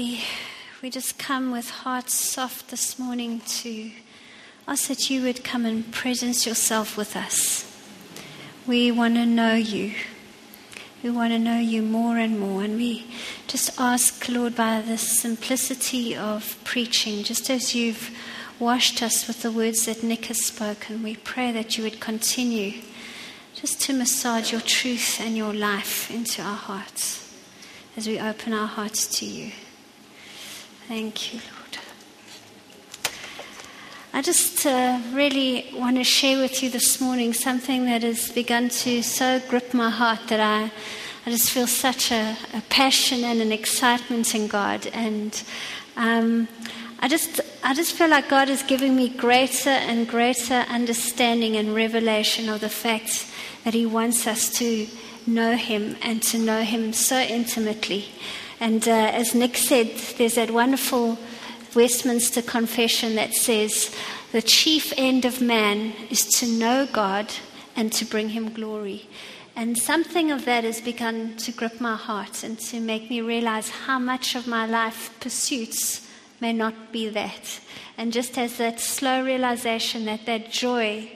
we, we just come with hearts soft this morning to ask that you would come and presence yourself with us. We want to know you. We want to know you more and more. And we just ask, Lord, by the simplicity of preaching, just as you've washed us with the words that Nick has spoken, we pray that you would continue just to massage your truth and your life into our hearts as we open our hearts to you. Thank you, Lord. I just uh, really want to share with you this morning something that has begun to so grip my heart that I, I just feel such a, a passion and an excitement in God. And um, I just, I just feel like God is giving me greater and greater understanding and revelation of the fact that He wants us to know Him and to know Him so intimately. And uh, as Nick said, there's that wonderful Westminster Confession that says, The chief end of man is to know God and to bring Him glory. And something of that has begun to grip my heart and to make me realize how much of my life pursuits may not be that. And just as that slow realization that that joy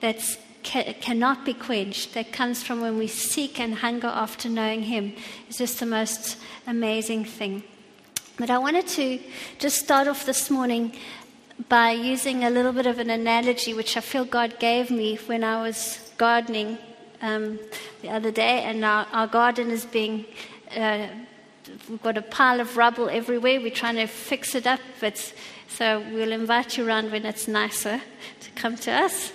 that's cannot be quenched, that comes from when we seek and hunger after knowing Him, is just the most amazing thing. But I wanted to just start off this morning by using a little bit of an analogy which I feel God gave me when I was gardening um, the other day, and our, our garden is being. Uh, we've got a pile of rubble everywhere. We're trying to fix it up, but so we'll invite you around when it's nicer to come to us.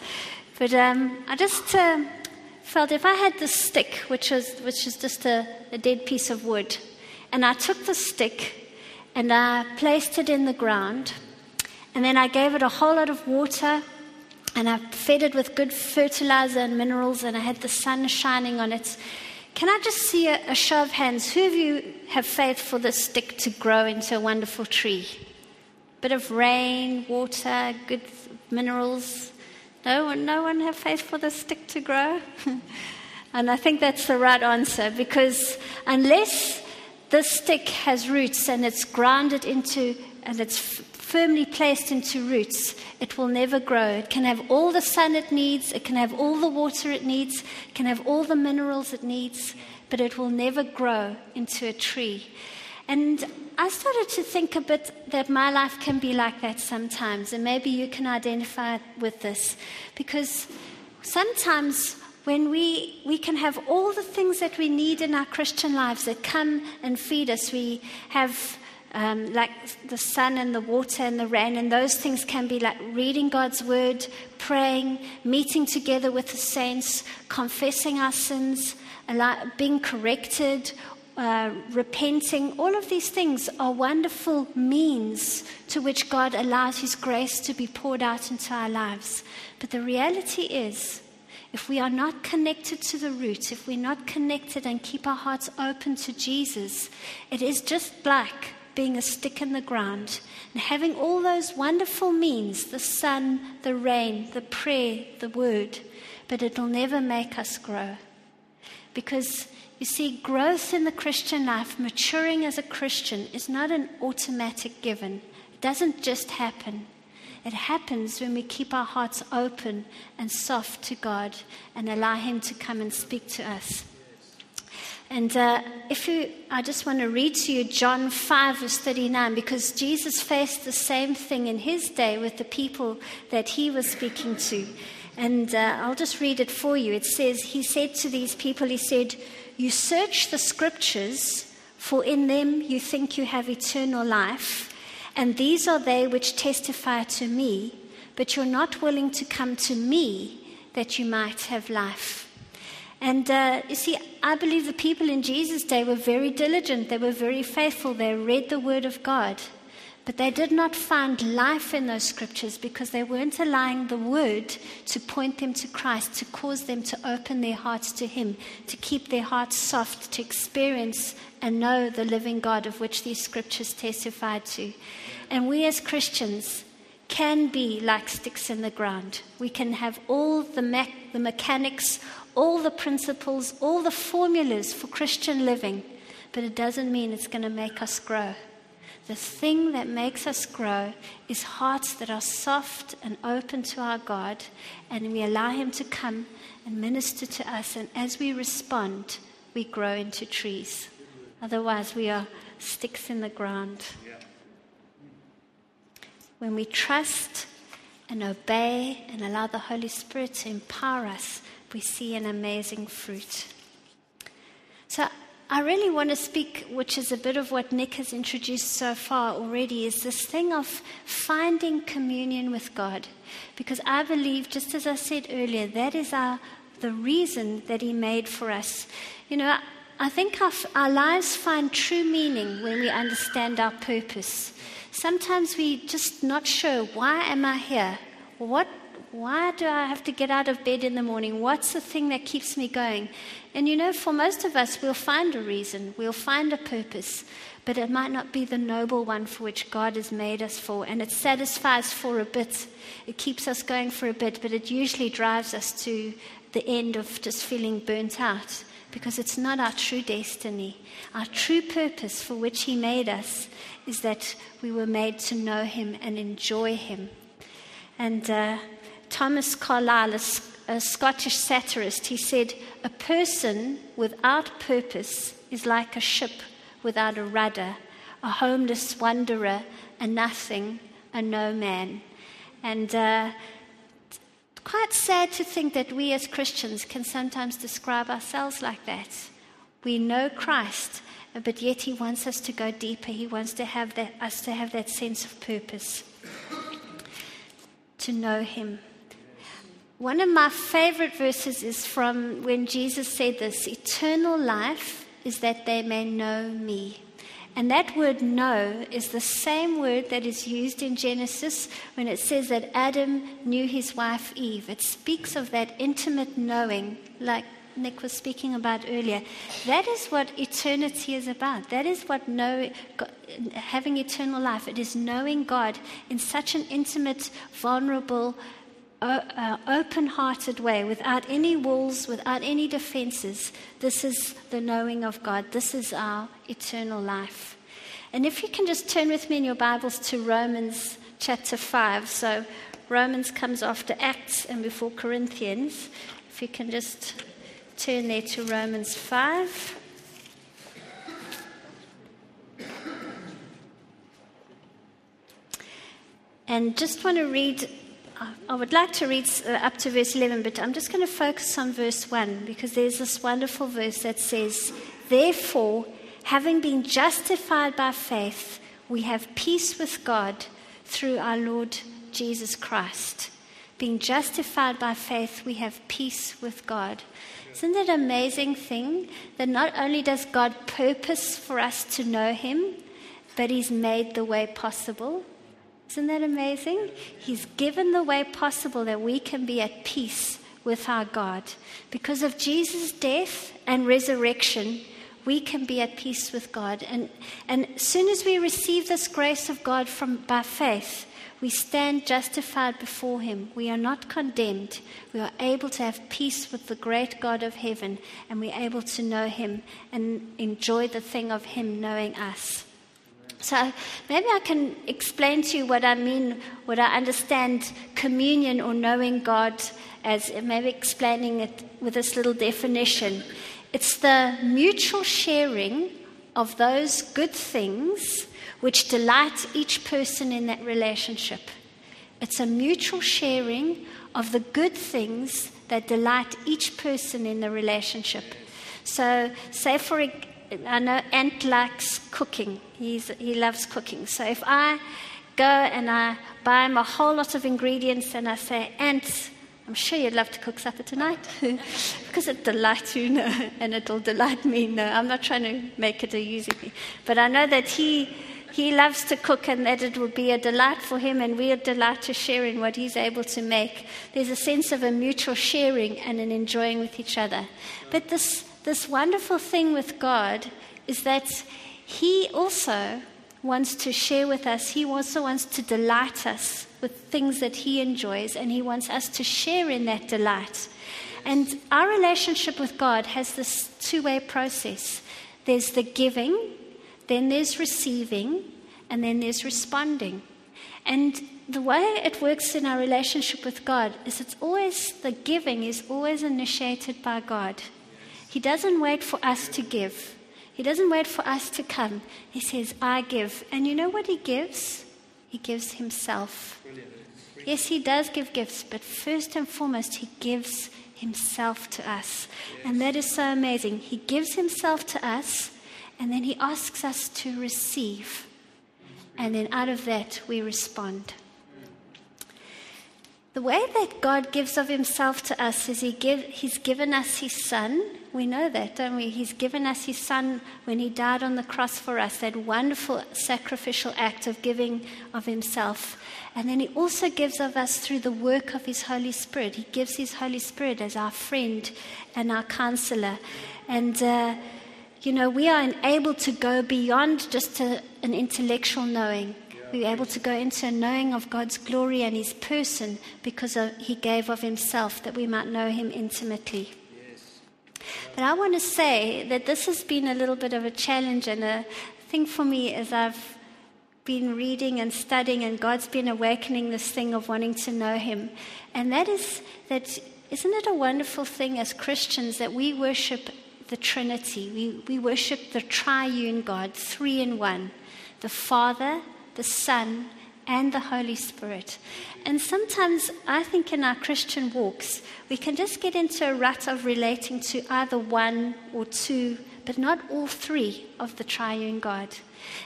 But um, I just uh, felt if I had this stick, which was which is just a, a dead piece of wood, and I took the stick and I placed it in the ground. And then I gave it a whole lot of water and I fed it with good fertilizer and minerals, and I had the sun shining on it. Can I just see a, a show of hands? Who of you have faith for this stick to grow into a wonderful tree? Bit of rain, water, good minerals. No one, no one have faith for the stick to grow? and I think that's the right answer because unless this stick has roots and it's grounded into and it's f- firmly placed into roots, it will never grow. It can have all the sun it needs, it can have all the water it needs, it can have all the minerals it needs, but it will never grow into a tree. And I started to think a bit that my life can be like that sometimes, and maybe you can identify with this because sometimes when we, we can have all the things that we need in our Christian lives that come and feed us. We have um, like the sun and the water and the rain, and those things can be like reading God's word, praying, meeting together with the saints, confessing our sins, being corrected, uh, repenting. All of these things are wonderful means to which God allows His grace to be poured out into our lives. But the reality is, if we are not connected to the root, if we're not connected and keep our hearts open to Jesus, it is just like being a stick in the ground and having all those wonderful means the sun, the rain, the prayer, the word but it'll never make us grow. Because you see, growth in the Christian life, maturing as a Christian, is not an automatic given. It doesn't just happen. It happens when we keep our hearts open and soft to God and allow Him to come and speak to us. And uh, if you, I just want to read to you John 5, verse 39, because Jesus faced the same thing in his day with the people that he was speaking to. And uh, I'll just read it for you. It says, He said to these people, He said, You search the scriptures, for in them you think you have eternal life and these are they which testify to me, but you're not willing to come to me that you might have life. And uh, you see, I believe the people in Jesus' day were very diligent, they were very faithful, they read the Word of God. But they did not find life in those scriptures because they weren't allowing the word to point them to Christ, to cause them to open their hearts to Him, to keep their hearts soft, to experience and know the living God of which these scriptures testified to. And we as Christians can be like sticks in the ground. We can have all the, me- the mechanics, all the principles, all the formulas for Christian living, but it doesn't mean it's going to make us grow. The thing that makes us grow is hearts that are soft and open to our God, and we allow Him to come and minister to us. And as we respond, we grow into trees. Otherwise, we are sticks in the ground. When we trust and obey and allow the Holy Spirit to empower us, we see an amazing fruit. So, I really want to speak, which is a bit of what Nick has introduced so far already, is this thing of finding communion with God. Because I believe, just as I said earlier, that is our, the reason that He made for us. You know, I think our, our lives find true meaning when we understand our purpose. Sometimes we're just not sure why am I here? What why do I have to get out of bed in the morning? What's the thing that keeps me going? And you know, for most of us, we'll find a reason, we'll find a purpose, but it might not be the noble one for which God has made us for. And it satisfies for a bit, it keeps us going for a bit, but it usually drives us to the end of just feeling burnt out because it's not our true destiny. Our true purpose for which He made us is that we were made to know Him and enjoy Him. And uh, Thomas Carlyle, a, a Scottish satirist, he said, A person without purpose is like a ship without a rudder, a homeless wanderer, a nothing, a no man. And uh, quite sad to think that we as Christians can sometimes describe ourselves like that. We know Christ, but yet He wants us to go deeper. He wants to have that, us to have that sense of purpose, to know Him. One of my favorite verses is from when Jesus said this Eternal life is that they may know me. And that word know is the same word that is used in Genesis when it says that Adam knew his wife Eve. It speaks of that intimate knowing, like Nick was speaking about earlier. That is what eternity is about. That is what know, having eternal life. It is knowing God in such an intimate, vulnerable, uh, open hearted way, without any walls, without any defenses. This is the knowing of God. This is our eternal life. And if you can just turn with me in your Bibles to Romans chapter 5. So, Romans comes after Acts and before Corinthians. If you can just turn there to Romans 5. And just want to read I would like to read uh, up to verse 11, but I'm just going to focus on verse 1 because there's this wonderful verse that says, Therefore, having been justified by faith, we have peace with God through our Lord Jesus Christ. Being justified by faith, we have peace with God. Isn't it an amazing thing that not only does God purpose for us to know Him, but He's made the way possible? Isn't that amazing? He's given the way possible that we can be at peace with our God. Because of Jesus' death and resurrection, we can be at peace with God. And, and as soon as we receive this grace of God from, by faith, we stand justified before Him. We are not condemned. We are able to have peace with the great God of heaven, and we're able to know Him and enjoy the thing of Him knowing us. So maybe I can explain to you what I mean, what I understand communion or knowing God as, maybe explaining it with this little definition. It's the mutual sharing of those good things which delight each person in that relationship. It's a mutual sharing of the good things that delight each person in the relationship. So, say for I know uh, Ant likes cooking. He's, he loves cooking. So if I go and I buy him a whole lot of ingredients and I say, Ant, I'm sure you'd love to cook supper tonight because it delights you, no, and it'll delight me. No, I'm not trying to make it a easy thing. But I know that he, he loves to cook and that it will be a delight for him and we're delight to share in what he's able to make. There's a sense of a mutual sharing and an enjoying with each other. But this this wonderful thing with God is that He also wants to share with us, He also wants to delight us with things that He enjoys, and He wants us to share in that delight. And our relationship with God has this two way process there's the giving, then there's receiving, and then there's responding. And the way it works in our relationship with God is it's always, the giving is always initiated by God. He doesn't wait for us to give, He doesn't wait for us to come. He says, I give. And you know what He gives? He gives Himself. Yes, He does give gifts, but first and foremost, He gives Himself to us. And that is so amazing. He gives Himself to us, and then He asks us to receive. And then out of that, we respond. The way that God gives of Himself to us is he give, He's given us His Son. We know that, don't we? He's given us His Son when He died on the cross for us, that wonderful sacrificial act of giving of Himself. And then He also gives of us through the work of His Holy Spirit. He gives His Holy Spirit as our friend and our counselor. And, uh, you know, we are able to go beyond just a, an intellectual knowing we are able to go into a knowing of God's glory and His person because of, He gave of Himself that we might know Him intimately. But I want to say that this has been a little bit of a challenge and a thing for me as I've been reading and studying, and God's been awakening this thing of wanting to know Him. And that is that, isn't it a wonderful thing as Christians that we worship the Trinity? We, we worship the triune God, three in one the Father, the Son, and the Holy Spirit. And sometimes I think in our Christian walks, we can just get into a rut of relating to either one or two, but not all three of the triune God.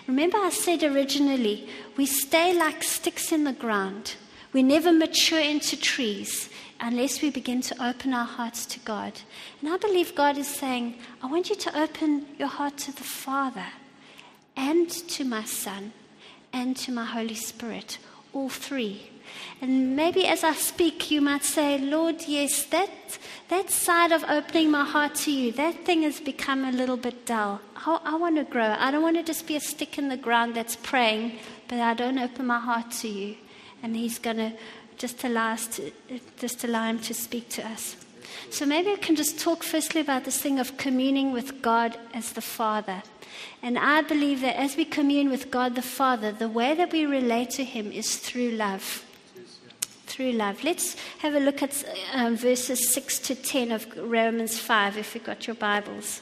Remember, I said originally, we stay like sticks in the ground. We never mature into trees unless we begin to open our hearts to God. And I believe God is saying, I want you to open your heart to the Father and to my Son and to my Holy Spirit, all three. And maybe as I speak, you might say, Lord, yes, that, that side of opening my heart to you, that thing has become a little bit dull. I, I want to grow. I don't want to just be a stick in the ground that's praying, but I don't open my heart to you. And He's going to just allow us to, just allow Him to speak to us. So maybe I can just talk firstly about this thing of communing with God as the Father. And I believe that as we commune with God the Father, the way that we relate to Him is through love. Through love. Let's have a look at um, verses 6 to 10 of Romans 5 if you've got your Bibles.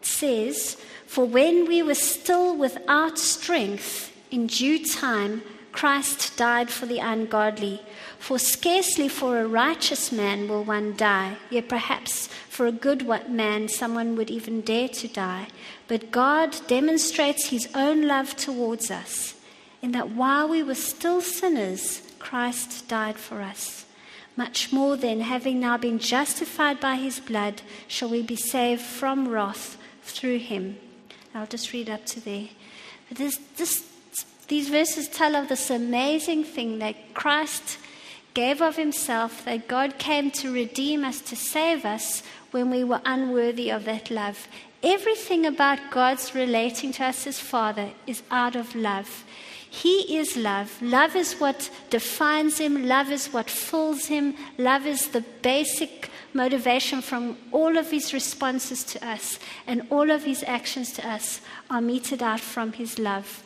It says, For when we were still without strength, in due time, Christ died for the ungodly. For scarcely for a righteous man will one die, yet perhaps for a good man someone would even dare to die. But God demonstrates his own love towards us, in that while we were still sinners, Christ died for us. Much more then, having now been justified by his blood, shall we be saved from wrath through him. I'll just read up to there. But this, this, these verses tell of this amazing thing that Christ gave of himself, that God came to redeem us, to save us when we were unworthy of that love. Everything about God's relating to us as Father is out of love. He is love. Love is what defines him. Love is what fills him. Love is the basic motivation from all of his responses to us, and all of his actions to us are meted out from his love.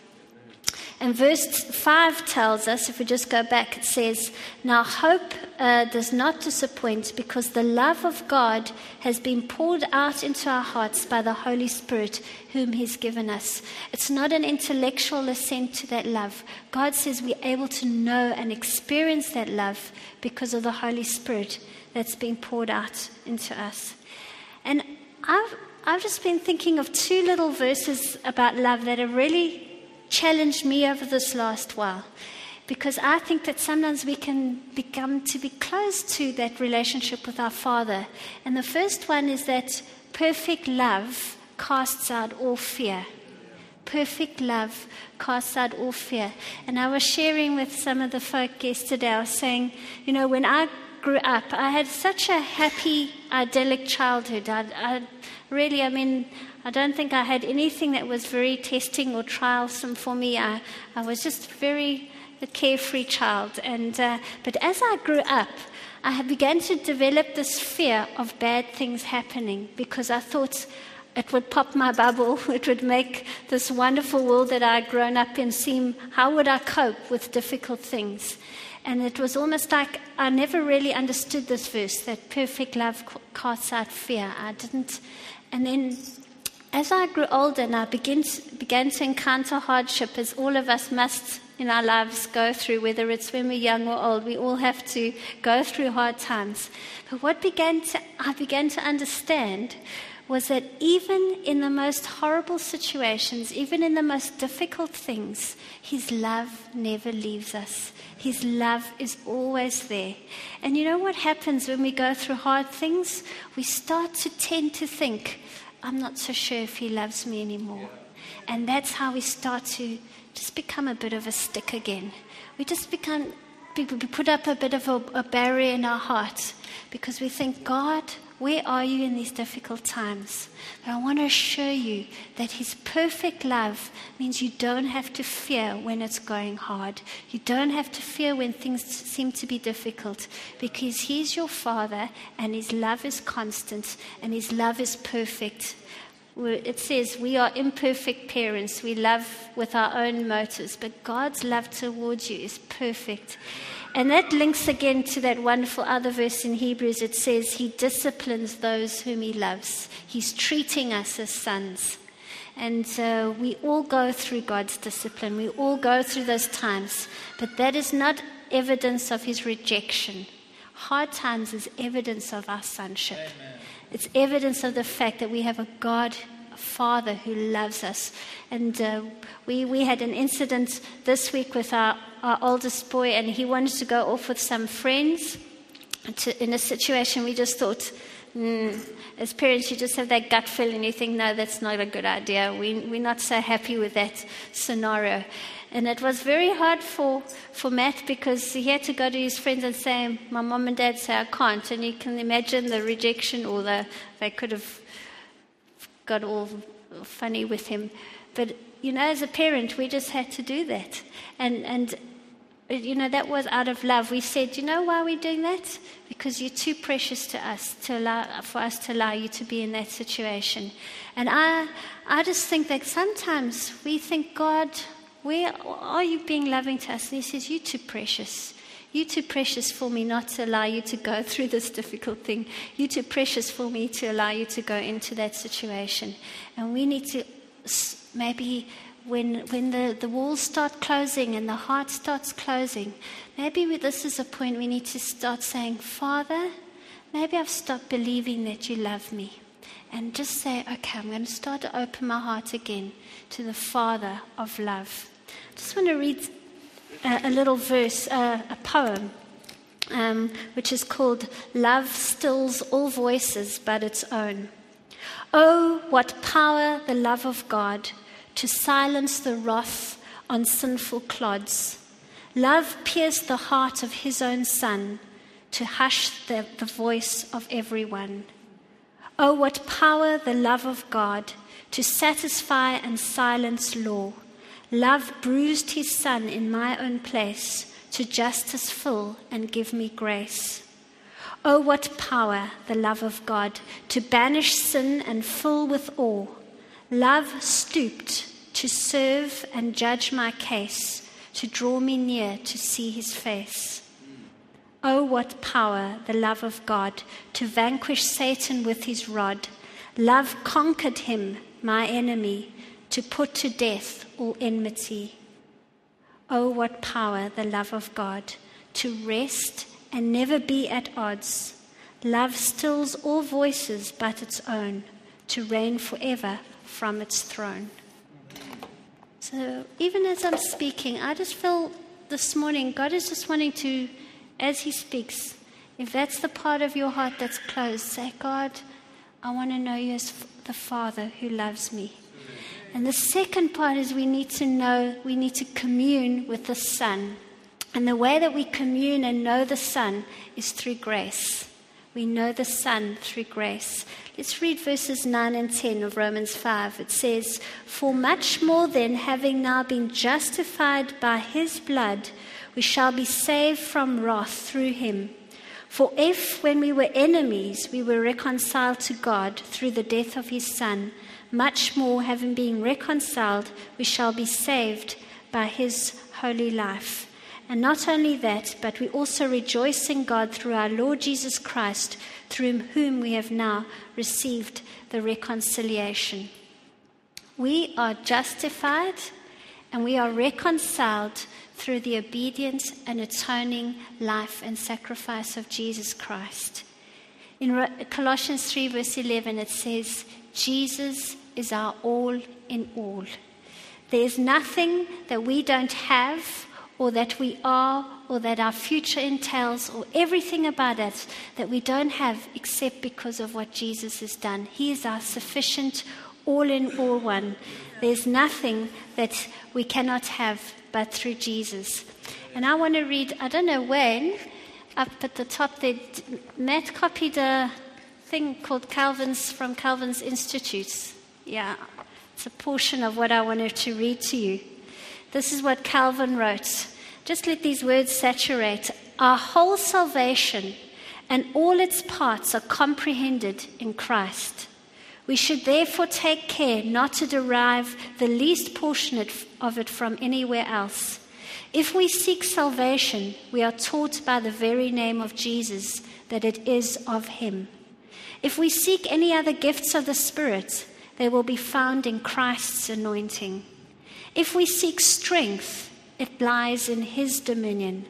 And verse 5 tells us, if we just go back, it says, Now hope uh, does not disappoint because the love of God has been poured out into our hearts by the Holy Spirit, whom He's given us. It's not an intellectual assent to that love. God says we're able to know and experience that love because of the Holy Spirit that's been poured out into us. And I've, I've just been thinking of two little verses about love that are really challenged me over this last while because I think that sometimes we can become to be close to that relationship with our Father. And the first one is that perfect love casts out all fear. Perfect love casts out all fear. And I was sharing with some of the folk yesterday, I was saying, you know, when I grew up, I had such a happy, idyllic childhood. I, I really, I mean, I don't think I had anything that was very testing or trialsome for me. I, I was just very a carefree child. And, uh, but as I grew up, I began to develop this fear of bad things happening because I thought, it would pop my bubble. It would make this wonderful world that I'd grown up in seem how would I cope with difficult things? And it was almost like I never really understood this verse that perfect love casts out fear. I didn't. And then as I grew older and I began to, began to encounter hardship, as all of us must in our lives go through, whether it's when we're young or old, we all have to go through hard times. But what began to, I began to understand was that even in the most horrible situations, even in the most difficult things, His love never leaves us. His love is always there. And you know what happens when we go through hard things? We start to tend to think, I'm not so sure if He loves me anymore. And that's how we start to just become a bit of a stick again. We just become, we put up a bit of a, a barrier in our hearts because we think, God, where are you in these difficult times? But I want to assure you that His perfect love means you don't have to fear when it's going hard. You don't have to fear when things seem to be difficult because He's your Father and His love is constant and His love is perfect. It says we are imperfect parents. We love with our own motives, but God's love towards you is perfect. And that links again to that wonderful other verse in Hebrews. It says, He disciplines those whom He loves. He's treating us as sons. And uh, we all go through God's discipline. We all go through those times. But that is not evidence of His rejection. Hard times is evidence of our sonship. Amen. It's evidence of the fact that we have a God Father who loves us. And uh, we, we had an incident this week with our, our oldest boy, and he wanted to go off with some friends to, in a situation we just thought, mm, as parents, you just have that gut feeling. You think, no, that's not a good idea. We, we're not so happy with that scenario. And it was very hard for, for Matt because he had to go to his friends and say, My mom and dad say I can't. And you can imagine the rejection, or the, they could have got all funny with him. But, you know, as a parent, we just had to do that. And, and Uh, you know, that was out of love. We said, you know why we're doing that? Because you're too precious to us to allow, for us to allow you to be in that situation. And I, I just think that sometimes we think, God, where are you being loving to us? And He says, You're too precious. You're too precious for me not to allow you to go through this difficult thing. You're too precious for me to allow you to go into that situation. And we need to maybe when, when the, the walls start closing and the heart starts closing, maybe this is a point we need to start saying, Father, maybe I've stopped believing that you love me. And just say, okay, I'm going to start to open my heart again to the Father of love. I just want to read a, a little verse, uh, a poem, um, which is called Love Stills All Voices But Its Own. Oh, what power the love of God to silence the wrath on sinful clods. Love pierced the heart of his own son to hush the, the voice of everyone. Oh, what power the love of God to satisfy and silence law. Love bruised his son in my own place to justice full and give me grace. Oh, what power, the love of God, to banish sin and fill with awe. Love stooped to serve and judge my case, to draw me near to see his face. Oh, what power, the love of God, to vanquish Satan with his rod. Love conquered him, my enemy, to put to death all enmity. Oh, what power, the love of God, to rest and never be at odds. Love stills all voices but its own, to reign forever from its throne. So, even as I'm speaking, I just feel this morning God is just wanting to, as He speaks, if that's the part of your heart that's closed, say, God, I want to know you as the Father who loves me. And the second part is we need to know, we need to commune with the Son. And the way that we commune and know the Son is through grace. We know the Son through grace. Let's read verses 9 and 10 of Romans 5. It says, For much more than having now been justified by his blood, we shall be saved from wrath through him. For if, when we were enemies, we were reconciled to God through the death of his Son, much more, having been reconciled, we shall be saved by his holy life. And not only that, but we also rejoice in God through our Lord Jesus Christ, through whom we have now received the reconciliation. We are justified and we are reconciled through the obedience and atoning life and sacrifice of Jesus Christ. In Colossians 3, verse 11, it says, Jesus is our all in all. There's nothing that we don't have or that we are or that our future entails or everything about us that we don't have except because of what Jesus has done. He is our sufficient all in all one. There's nothing that we cannot have but through Jesus. And I want to read, I don't know when, up at the top there, Matt copied a thing called Calvin's from Calvin's Institutes. Yeah, it's a portion of what I wanted to read to you. This is what Calvin wrote. Just let these words saturate. Our whole salvation and all its parts are comprehended in Christ. We should therefore take care not to derive the least portion of it from anywhere else. If we seek salvation, we are taught by the very name of Jesus that it is of Him. If we seek any other gifts of the Spirit, they will be found in Christ's anointing. If we seek strength, it lies in His dominion.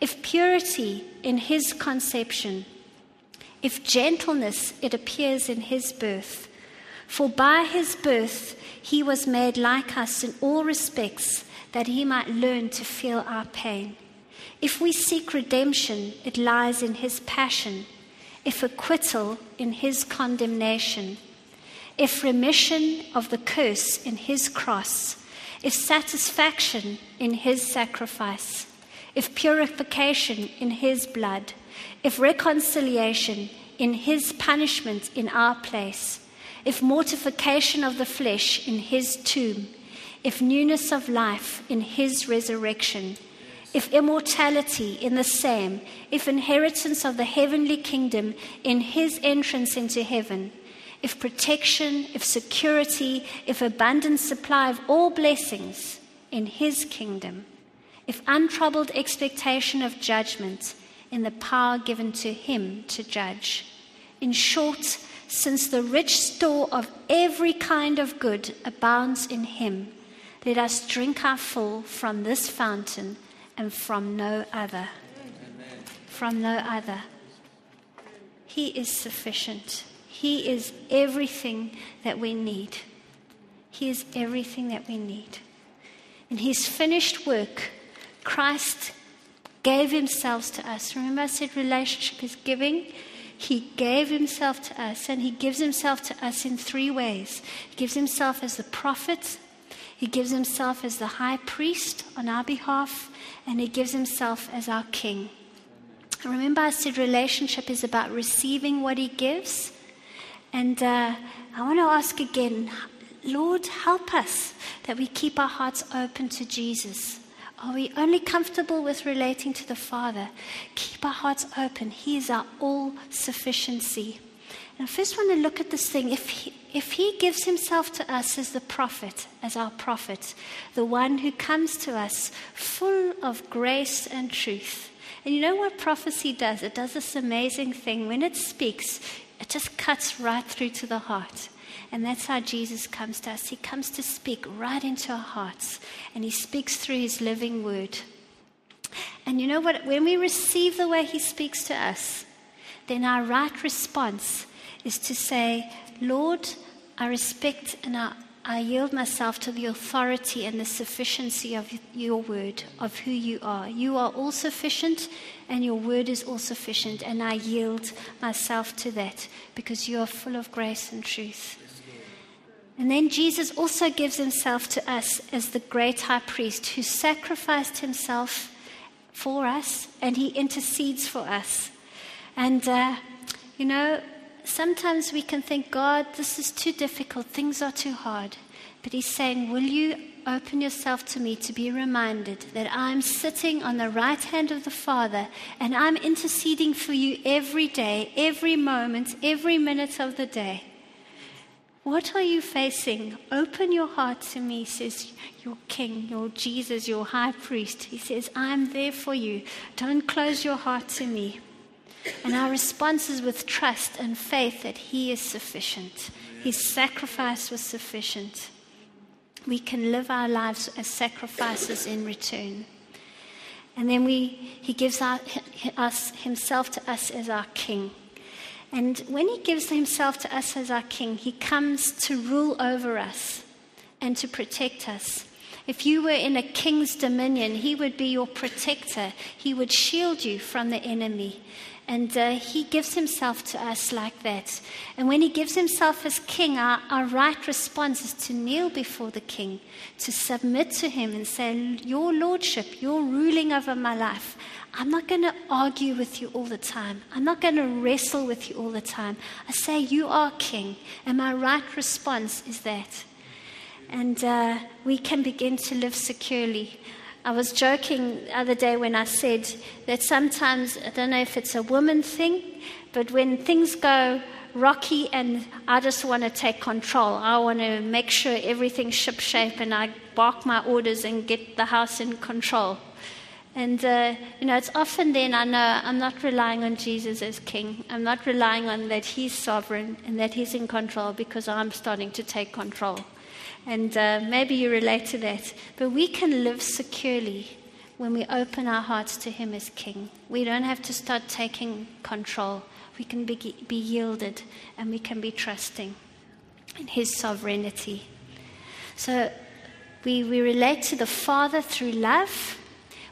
If purity, in His conception. If gentleness, it appears in His birth. For by his birth he was made like us in all respects, that he might learn to feel our pain. If we seek redemption, it lies in his passion, if acquittal, in his condemnation, if remission of the curse, in his cross, if satisfaction, in his sacrifice, if purification, in his blood, if reconciliation, in his punishment in our place if mortification of the flesh in his tomb, if newness of life in his resurrection, if immortality in the same, if inheritance of the heavenly kingdom in his entrance into heaven, if protection, if security, if abundant supply of all blessings in his kingdom, if untroubled expectation of judgment in the power given to him to judge. In short, since the rich store of every kind of good abounds in him, let us drink our full from this fountain and from no other. Amen. From no other. He is sufficient. He is everything that we need. He is everything that we need. In his finished work, Christ gave himself to us. Remember, I said relationship is giving. He gave himself to us, and he gives himself to us in three ways. He gives himself as the prophet, he gives himself as the high priest on our behalf, and he gives himself as our king. Remember, I said relationship is about receiving what he gives. And uh, I want to ask again Lord, help us that we keep our hearts open to Jesus. Are we only comfortable with relating to the Father? Keep our hearts open. He is our all sufficiency. And I first want to look at this thing. If he, if he gives himself to us as the prophet, as our prophet, the one who comes to us full of grace and truth, and you know what prophecy does? It does this amazing thing. When it speaks, it just cuts right through to the heart. And that's how Jesus comes to us. He comes to speak right into our hearts, and He speaks through His living word. And you know what? When we receive the way He speaks to us, then our right response is to say, Lord, I respect and I, I yield myself to the authority and the sufficiency of your word, of who you are. You are all sufficient, and your word is all sufficient, and I yield myself to that because you are full of grace and truth. And then Jesus also gives himself to us as the great high priest who sacrificed himself for us and he intercedes for us. And, uh, you know, sometimes we can think, God, this is too difficult, things are too hard. But he's saying, Will you open yourself to me to be reminded that I'm sitting on the right hand of the Father and I'm interceding for you every day, every moment, every minute of the day? What are you facing? Open your heart to me, says your King, your Jesus, your high priest. He says, I'm there for you. Don't close your heart to me. And our response is with trust and faith that He is sufficient. His sacrifice was sufficient. We can live our lives as sacrifices in return. And then we, He gives our, us, Himself to us as our King. And when he gives himself to us as our king, he comes to rule over us and to protect us. If you were in a king's dominion, he would be your protector. He would shield you from the enemy. And uh, he gives himself to us like that. And when he gives himself as king, our, our right response is to kneel before the king, to submit to him and say, Your lordship, you're ruling over my life. I'm not going to argue with you all the time. I'm not going to wrestle with you all the time. I say, You are king. And my right response is that. And uh, we can begin to live securely. I was joking the other day when I said that sometimes, I don't know if it's a woman thing, but when things go rocky and I just want to take control, I want to make sure everything's shipshape and I bark my orders and get the house in control. And, uh, you know, it's often then I know I'm not relying on Jesus as king. I'm not relying on that he's sovereign and that he's in control because I'm starting to take control. And uh, maybe you relate to that. But we can live securely when we open our hearts to him as king. We don't have to start taking control. We can be, be yielded and we can be trusting in his sovereignty. So we, we relate to the Father through love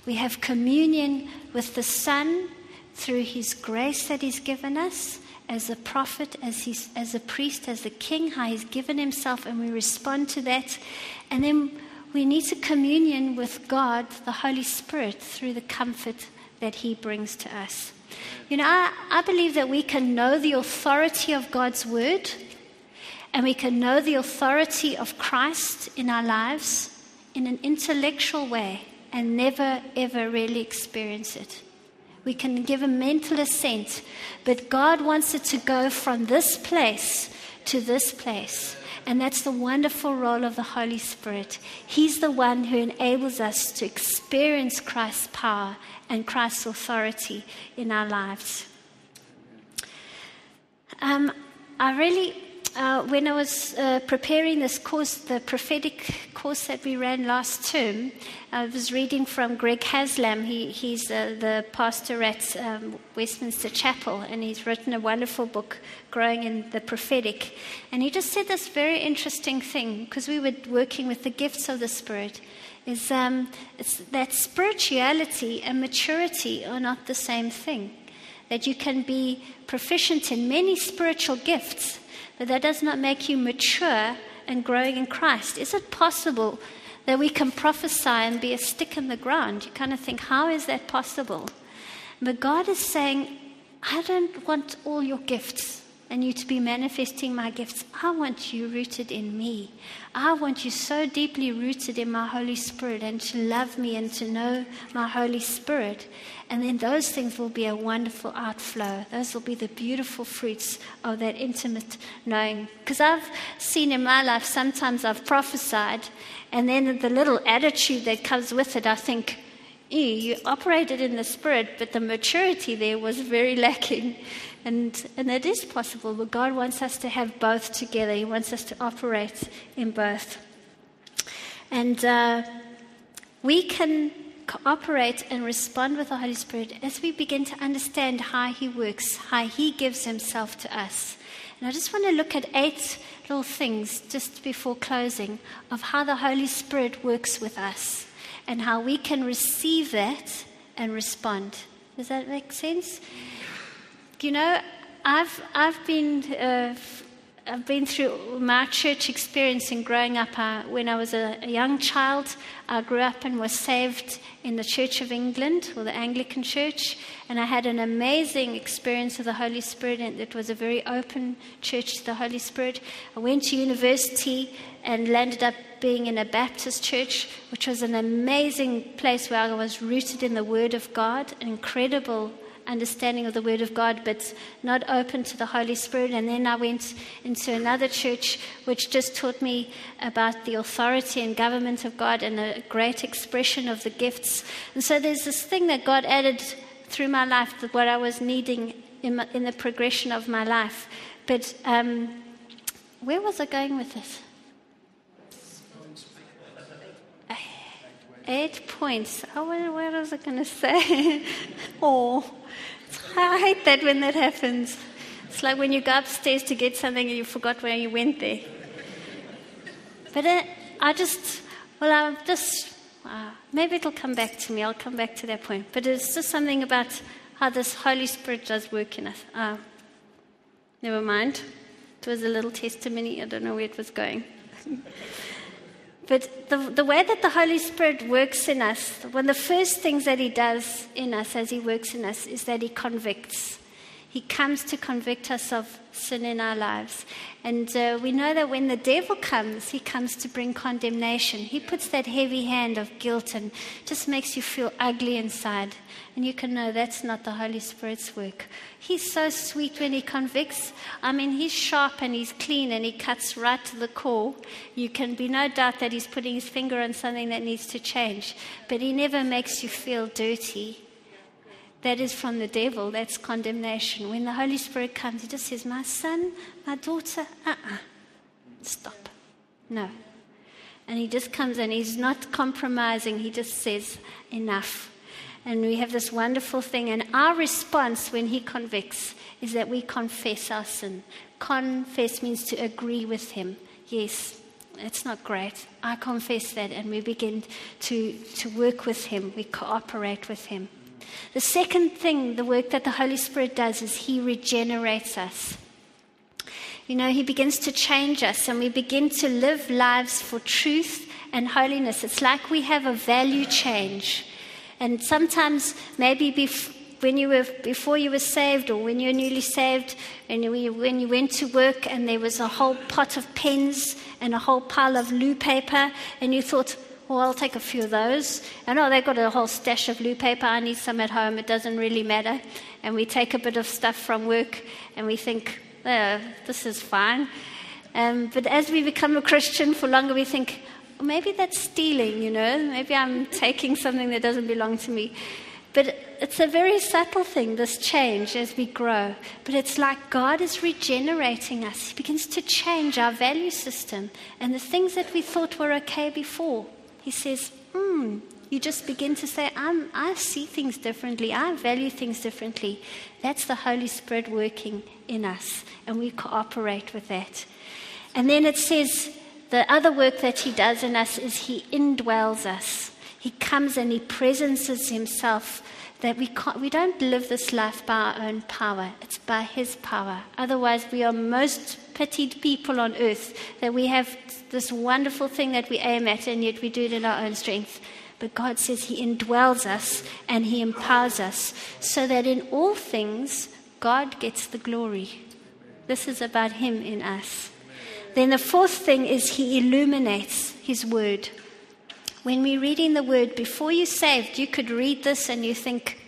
we have communion with the Son through His grace that He's given us as a prophet, as, he's, as a priest, as a king, how He's given Himself, and we respond to that. And then we need to communion with God, the Holy Spirit, through the comfort that He brings to us. You know, I, I believe that we can know the authority of God's word and we can know the authority of Christ in our lives in an intellectual way and never, ever really experience it. We can give a mental assent, but God wants it to go from this place to this place. And that's the wonderful role of the Holy Spirit. He's the one who enables us to experience Christ's power and Christ's authority in our lives. Um, I really uh, when I was uh, preparing this course, the prophetic course that we ran last term, I was reading from Greg Haslam. He, he's uh, the pastor at um, Westminster Chapel, and he's written a wonderful book, Growing in the Prophetic. And he just said this very interesting thing, because we were working with the gifts of the Spirit, is um, that spirituality and maturity are not the same thing. That you can be proficient in many spiritual gifts but that does not make you mature and growing in Christ. Is it possible that we can prophesy and be a stick in the ground? You kind of think, how is that possible? But God is saying, I don't want all your gifts and you to be manifesting my gifts. I want you rooted in me. I want you so deeply rooted in my Holy Spirit and to love me and to know my Holy Spirit. And then those things will be a wonderful outflow. Those will be the beautiful fruits of that intimate knowing. Because I've seen in my life, sometimes I've prophesied, and then the little attitude that comes with it, I think, you operated in the spirit, but the maturity there was very lacking. And, and it is possible, but God wants us to have both together. He wants us to operate in both. And uh, we can cooperate and respond with the Holy Spirit as we begin to understand how He works, how He gives Himself to us. And I just want to look at eight little things just before closing of how the Holy Spirit works with us and how we can receive that and respond. Does that make sense? You know, I've, I've been uh, I've been through my church experience in growing up. Uh, when I was a, a, young child, I grew up and was saved in the Church of England, or the Anglican Church, and I had an amazing experience of the Holy Spirit, and it was a very open church to the Holy Spirit. I went to university and landed up being in a Baptist church, which was an amazing place where I was rooted in the Word of God, an incredible understanding of the Word of God, but not open to the Holy Spirit. And then I went into another church which just taught me about the authority and government of God and a great expression of the gifts. And so there's this thing that God added through my life, that what I was needing in, my, in the progression of my life. But um, where was I going with this? Eight points. Oh, what, what was I going to say? oh, I hate that when that happens. It's like when you go upstairs to get something and you forgot where you went there. But uh, I just, well, I just, uh, maybe it'll come back to me. I'll come back to that point. But it's just something about how this Holy Spirit does work in us. Uh, never mind. It was a little testimony. I don't know where it was going. But the, the way that the Holy Spirit works in us, one of the first things that He does in us as He works in us is that He convicts. He comes to convict us of sin in our lives. And uh, we know that when the devil comes, he comes to bring condemnation. He puts that heavy hand of guilt and just makes you feel ugly inside. And you can know that's not the Holy Spirit's work. He's so sweet when he convicts. I mean, he's sharp and he's clean and he cuts right to the core. You can be no doubt that he's putting his finger on something that needs to change. But he never makes you feel dirty that is from the devil. That's condemnation. When the Holy Spirit comes, He just says, My son, my daughter, uh uh-uh. uh Stop. No. And He just comes and He's not compromising. He just says, Enough. And we have this wonderful thing. And our response when He convicts is that we confess our sin. Confess means to agree with Him. Yes, it's not great. I confess that. And we begin to, to work with Him, we cooperate with Him. The second thing, the work that the Holy Spirit does, is He regenerates us. You know, He begins to change us, and we begin to live lives for truth and holiness. It's like we have a value change. And sometimes, maybe bef- when you were before you were saved, or when you're newly saved, and you, when you went to work, and there was a whole pot of pens and a whole pile of loo paper, and you thought, well, I'll take a few of those. And oh, they've got a whole stash of blue paper. I need some at home. It doesn't really matter. And we take a bit of stuff from work and we think, oh, this is fine. Um, but as we become a Christian for longer, we think, well, maybe that's stealing, you know? Maybe I'm taking something that doesn't belong to me. But it's a very subtle thing, this change as we grow. But it's like God is regenerating us. He begins to change our value system and the things that we thought were okay before he says, hmm, you just begin to say, i see things differently. I value things differently. That's the Holy Spirit working in us, and we cooperate with that. And then it says, the other work that He does in us is He indwells us. He comes and He presences Himself that we, can't, we don't live this life by our own power, it's by His power. Otherwise, we are most pitied people on earth, that we have this wonderful thing that we aim at, and yet we do it in our own strength. But God says He indwells us and He empowers us so that in all things, God gets the glory. This is about Him in us. Then the fourth thing is He illuminates His word. When we're reading the word, before you're saved, you could read this and you think,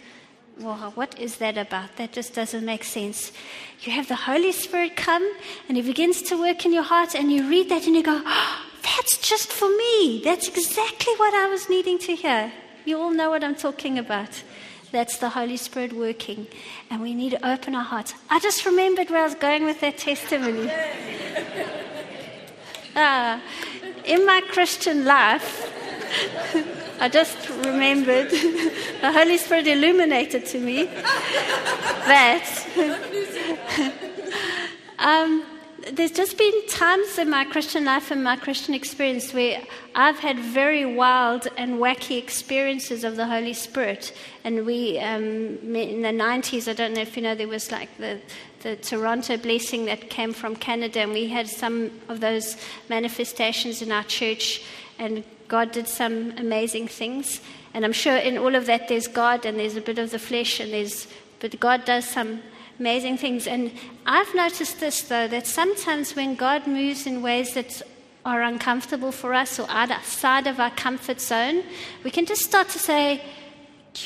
well, what is that about? That just doesn't make sense. You have the Holy Spirit come and He begins to work in your heart, and you read that and you go, oh, that's just for me. That's exactly what I was needing to hear. You all know what I'm talking about. That's the Holy Spirit working, and we need to open our hearts. I just remembered where I was going with that testimony. ah, in my Christian life, I just remembered. The Holy Spirit illuminated to me that um, there's just been times in my Christian life and my Christian experience where I've had very wild and wacky experiences of the Holy Spirit. And we, um, in the 90s, I don't know if you know, there was like the, the Toronto blessing that came from Canada, and we had some of those manifestations in our church, and God did some amazing things. And I'm sure in all of that there's God and there's a bit of the flesh, and there's, but God does some amazing things. And I've noticed this, though, that sometimes when God moves in ways that are uncomfortable for us or outside of our comfort zone, we can just start to say,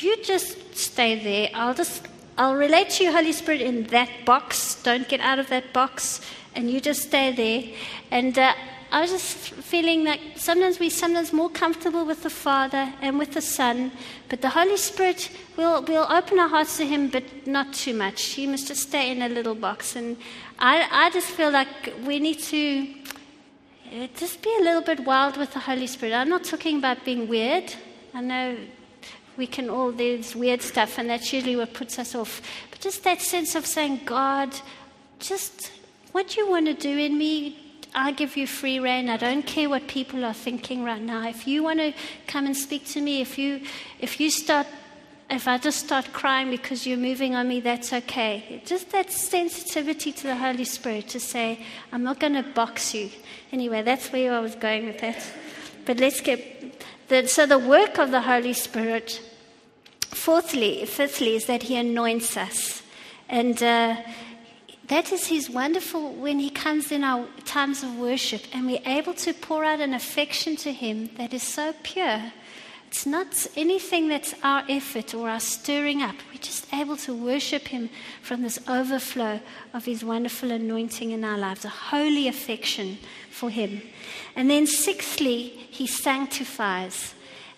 You just stay there. I'll just. I'll relate to you, Holy Spirit, in that box. Don't get out of that box, and you just stay there. And uh, I was just feeling that sometimes we're sometimes more comfortable with the Father and with the Son, but the Holy Spirit, will will open our hearts to Him, but not too much. He must just stay in a little box. And I, I just feel like we need to uh, just be a little bit wild with the Holy Spirit. I'm not talking about being weird. I know we can all, there's weird stuff, and that's usually what puts us off. But just that sense of saying, God, just what you want to do in me, I give you free reign. I don't care what people are thinking right now. If you want to come and speak to me, if you, if you start, if I just start crying because you're moving on me, that's okay. Just that sensitivity to the Holy Spirit to say, I'm not going to box you. Anyway, that's where I was going with that. But let's get, the, so the work of the Holy Spirit, fourthly, fifthly, is that He anoints us. And, uh, that is His wonderful when He comes in our times of worship and we're able to pour out an affection to Him that is so pure. It's not anything that's our effort or our stirring up. We're just able to worship Him from this overflow of His wonderful anointing in our lives, a holy affection for Him. And then, sixthly, He sanctifies.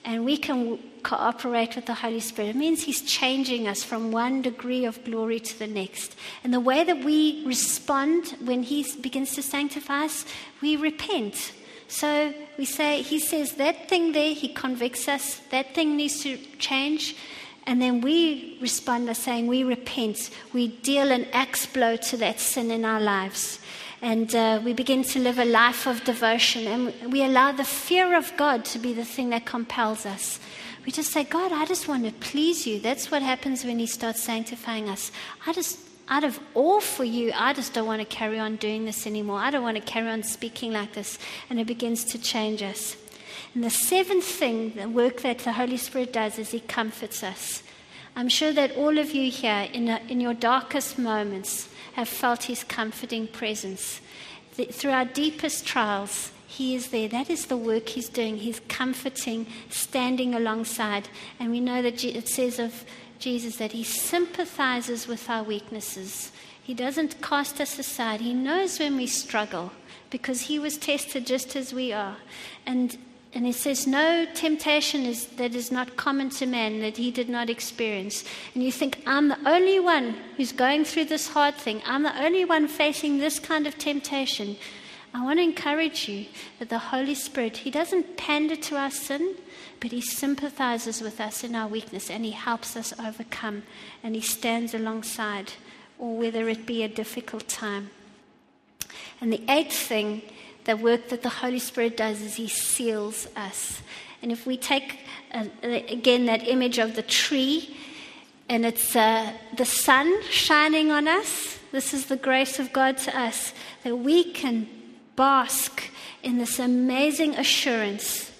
And we can cooperate with the Holy Spirit. It means He's changing us from one degree of glory to the next. And the way that we respond when He begins to sanctify us, we repent. So we say, He says that thing there, He convicts us, that thing needs to change. And then we respond by saying, We repent. We deal an axe blow to that sin in our lives. And uh, we begin to live a life of devotion. And we allow the fear of God to be the thing that compels us. We just say, God, I just want to please you. That's what happens when He starts sanctifying us. I just, out of awe for you, I just don't want to carry on doing this anymore. I don't want to carry on speaking like this. And it begins to change us. And the seventh thing, the work that the Holy Spirit does, is He comforts us. I'm sure that all of you here, in, a, in your darkest moments, have felt His comforting presence. Through our deepest trials, he is there. That is the work He's doing. He's comforting, standing alongside. And we know that it says of Jesus that He sympathizes with our weaknesses. He doesn't cast us aside. He knows when we struggle because He was tested just as we are. And and he says, No temptation is, that is not common to man that he did not experience. And you think, I'm the only one who's going through this hard thing. I'm the only one facing this kind of temptation. I want to encourage you that the Holy Spirit, He doesn't pander to our sin, but He sympathizes with us in our weakness and He helps us overcome and He stands alongside, or whether it be a difficult time. And the eighth thing, the work that the Holy Spirit does, is He seals us. And if we take uh, again that image of the tree, and it's uh, the sun shining on us, this is the grace of God to us, that we can bask in this amazing assurance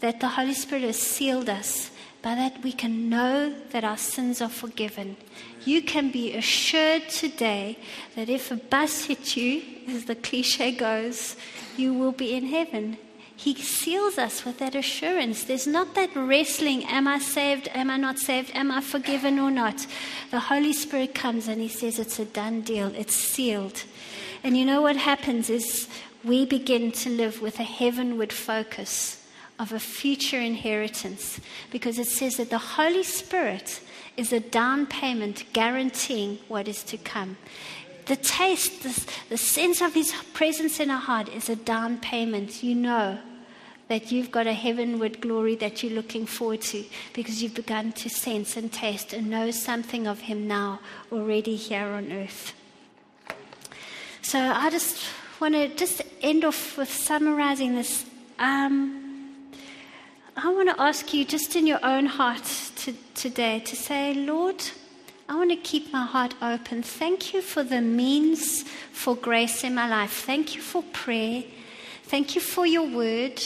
that the Holy Spirit has sealed us. By that, we can know that our sins are forgiven. You can be assured today that if a bus hits you, as the cliche goes, you will be in heaven. He seals us with that assurance. There's not that wrestling am I saved, am I not saved, am I forgiven or not. The Holy Spirit comes and He says it's a done deal, it's sealed. And you know what happens is we begin to live with a heavenward focus of a future inheritance because it says that the Holy Spirit is a down payment guaranteeing what is to come. The taste, the, the sense of His presence in our heart is a down payment. You know that you've got a heavenward glory that you're looking forward to because you've begun to sense and taste and know something of Him now already here on earth. So I just want to just end off with summarizing this. Um, I want to ask you, just in your own heart to, today, to say, Lord, I want to keep my heart open. Thank you for the means for grace in my life. Thank you for prayer. Thank you for your word.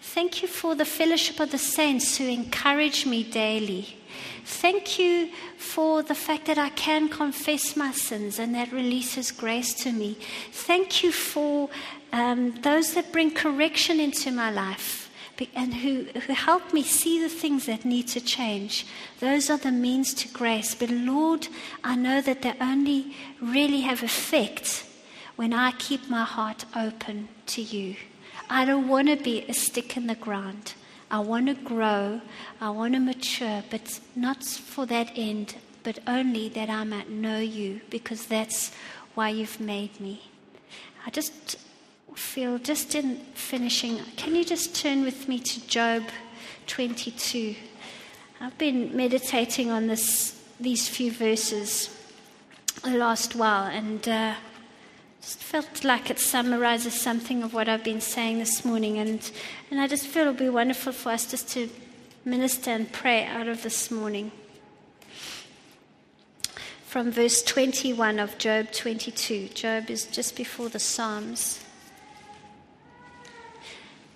Thank you for the fellowship of the saints who encourage me daily. Thank you for the fact that I can confess my sins and that releases grace to me. Thank you for um, those that bring correction into my life and who, who help me see the things that need to change. Those are the means to grace. But Lord, I know that they only really have effect when I keep my heart open to you. I don't want to be a stick in the ground. I want to grow, I want to mature, but not for that end, but only that I might know you, because that's why you've made me. I just feel just in finishing, can you just turn with me to Job 22? I've been meditating on this, these few verses the last while and uh, just felt like it summarizes something of what I've been saying this morning. And, and I just feel it would be wonderful for us just to minister and pray out of this morning. From verse 21 of Job 22. Job is just before the Psalms.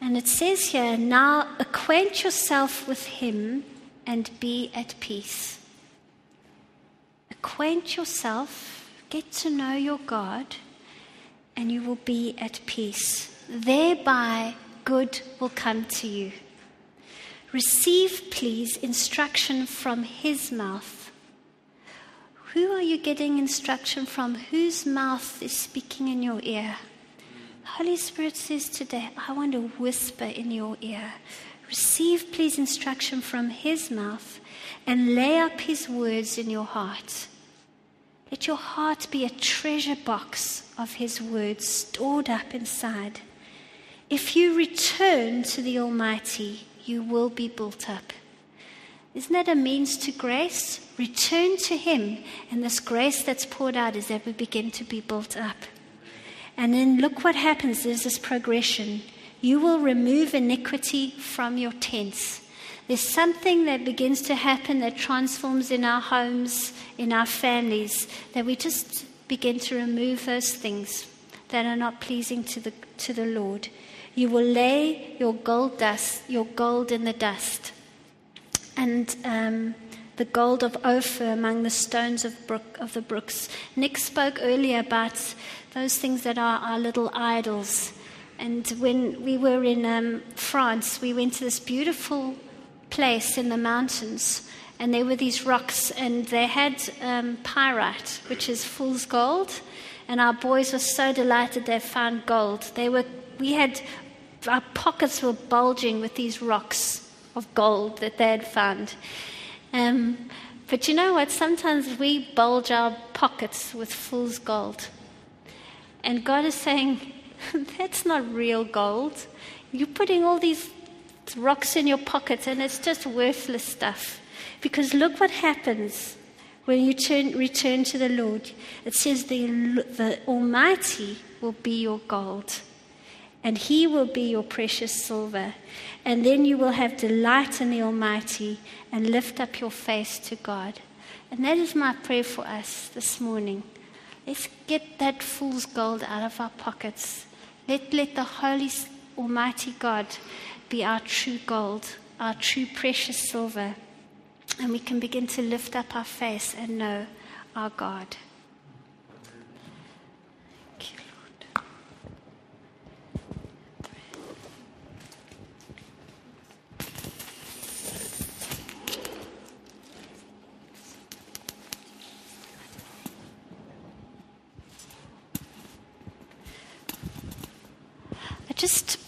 And it says here, now acquaint yourself with him and be at peace. Acquaint yourself, get to know your God, and you will be at peace. Thereby, good will come to you. Receive, please, instruction from his mouth. Who are you getting instruction from? Whose mouth is speaking in your ear? Holy Spirit says today, I want to whisper in your ear. Receive, please, instruction from His mouth and lay up His words in your heart. Let your heart be a treasure box of His words stored up inside. If you return to the Almighty, you will be built up. Isn't that a means to grace? Return to Him, and this grace that's poured out is that we begin to be built up. And then look what happens. There's this progression. You will remove iniquity from your tents. There's something that begins to happen that transforms in our homes, in our families, that we just begin to remove those things that are not pleasing to the, to the Lord. You will lay your gold dust, your gold in the dust, and um, the gold of Ophir among the stones of, brook, of the brooks. Nick spoke earlier about those things that are our little idols. And when we were in um, France, we went to this beautiful place in the mountains, and there were these rocks, and they had um, pyrite, which is fool's gold. And our boys were so delighted they found gold. They were, we had, our pockets were bulging with these rocks of gold that they had found. Um, but you know what? Sometimes we bulge our pockets with fool's gold. And God is saying, that's not real gold. You're putting all these rocks in your pockets and it's just worthless stuff. Because look what happens when you turn, return to the Lord. It says the, the Almighty will be your gold and He will be your precious silver. And then you will have delight in the Almighty and lift up your face to God. And that is my prayer for us this morning. Let's get that fool's gold out of our pockets. Let, let the Holy Almighty God be our true gold, our true precious silver. And we can begin to lift up our face and know our God. Just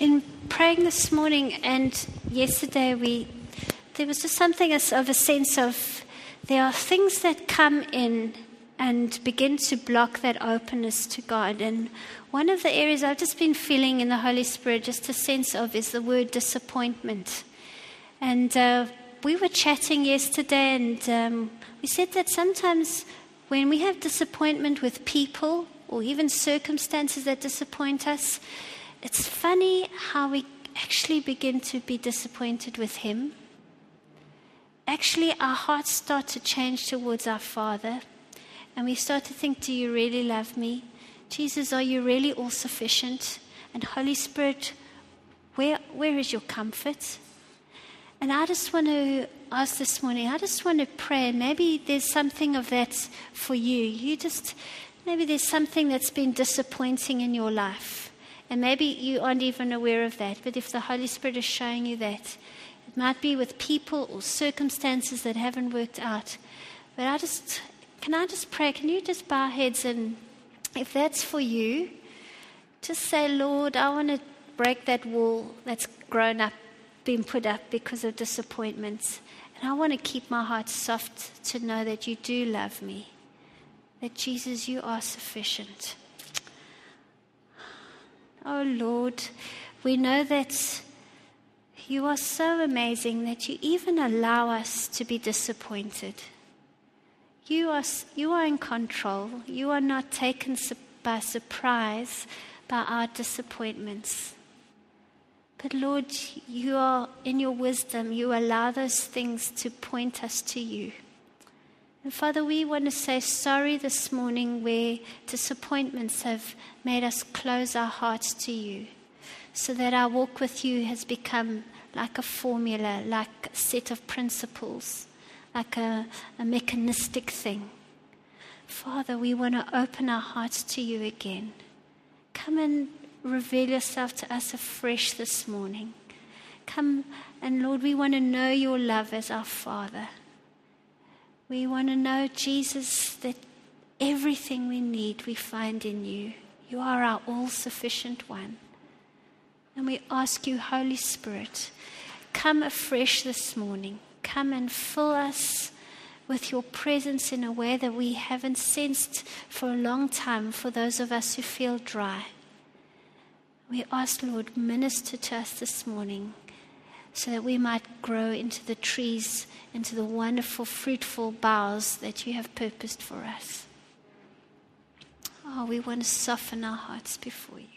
in praying this morning and yesterday, we there was just something of a sense of there are things that come in and begin to block that openness to God. And one of the areas I've just been feeling in the Holy Spirit, just a sense of, is the word disappointment. And uh, we were chatting yesterday, and um, we said that sometimes when we have disappointment with people, or even circumstances that disappoint us, it's funny how we actually begin to be disappointed with Him. Actually, our hearts start to change towards our Father, and we start to think, Do you really love me? Jesus, are you really all sufficient? And Holy Spirit, where, where is your comfort? And I just want to ask this morning, I just want to pray, maybe there's something of that for you. You just, maybe there's something that's been disappointing in your life. And maybe you aren't even aware of that. But if the Holy Spirit is showing you that, it might be with people or circumstances that haven't worked out. But I just, can I just pray? Can you just bow heads and if that's for you, just say, Lord, I want to break that wall that's grown up, been put up because of disappointments. And I want to keep my heart soft to know that you do love me, that Jesus, you are sufficient. Oh Lord, we know that you are so amazing that you even allow us to be disappointed. You are, you are in control. You are not taken by surprise by our disappointments. But Lord, you are in your wisdom, you allow those things to point us to you. And Father, we want to say sorry this morning where disappointments have made us close our hearts to you, so that our walk with you has become like a formula, like a set of principles, like a, a mechanistic thing. Father, we want to open our hearts to you again. Come and reveal yourself to us afresh this morning. Come and Lord, we want to know your love as our Father. We want to know, Jesus, that everything we need we find in you. You are our all sufficient one. And we ask you, Holy Spirit, come afresh this morning. Come and fill us with your presence in a way that we haven't sensed for a long time for those of us who feel dry. We ask, Lord, minister to us this morning so that we might grow into the trees, into the wonderful, fruitful boughs that you have purposed for us. Oh, we want to soften our hearts before you.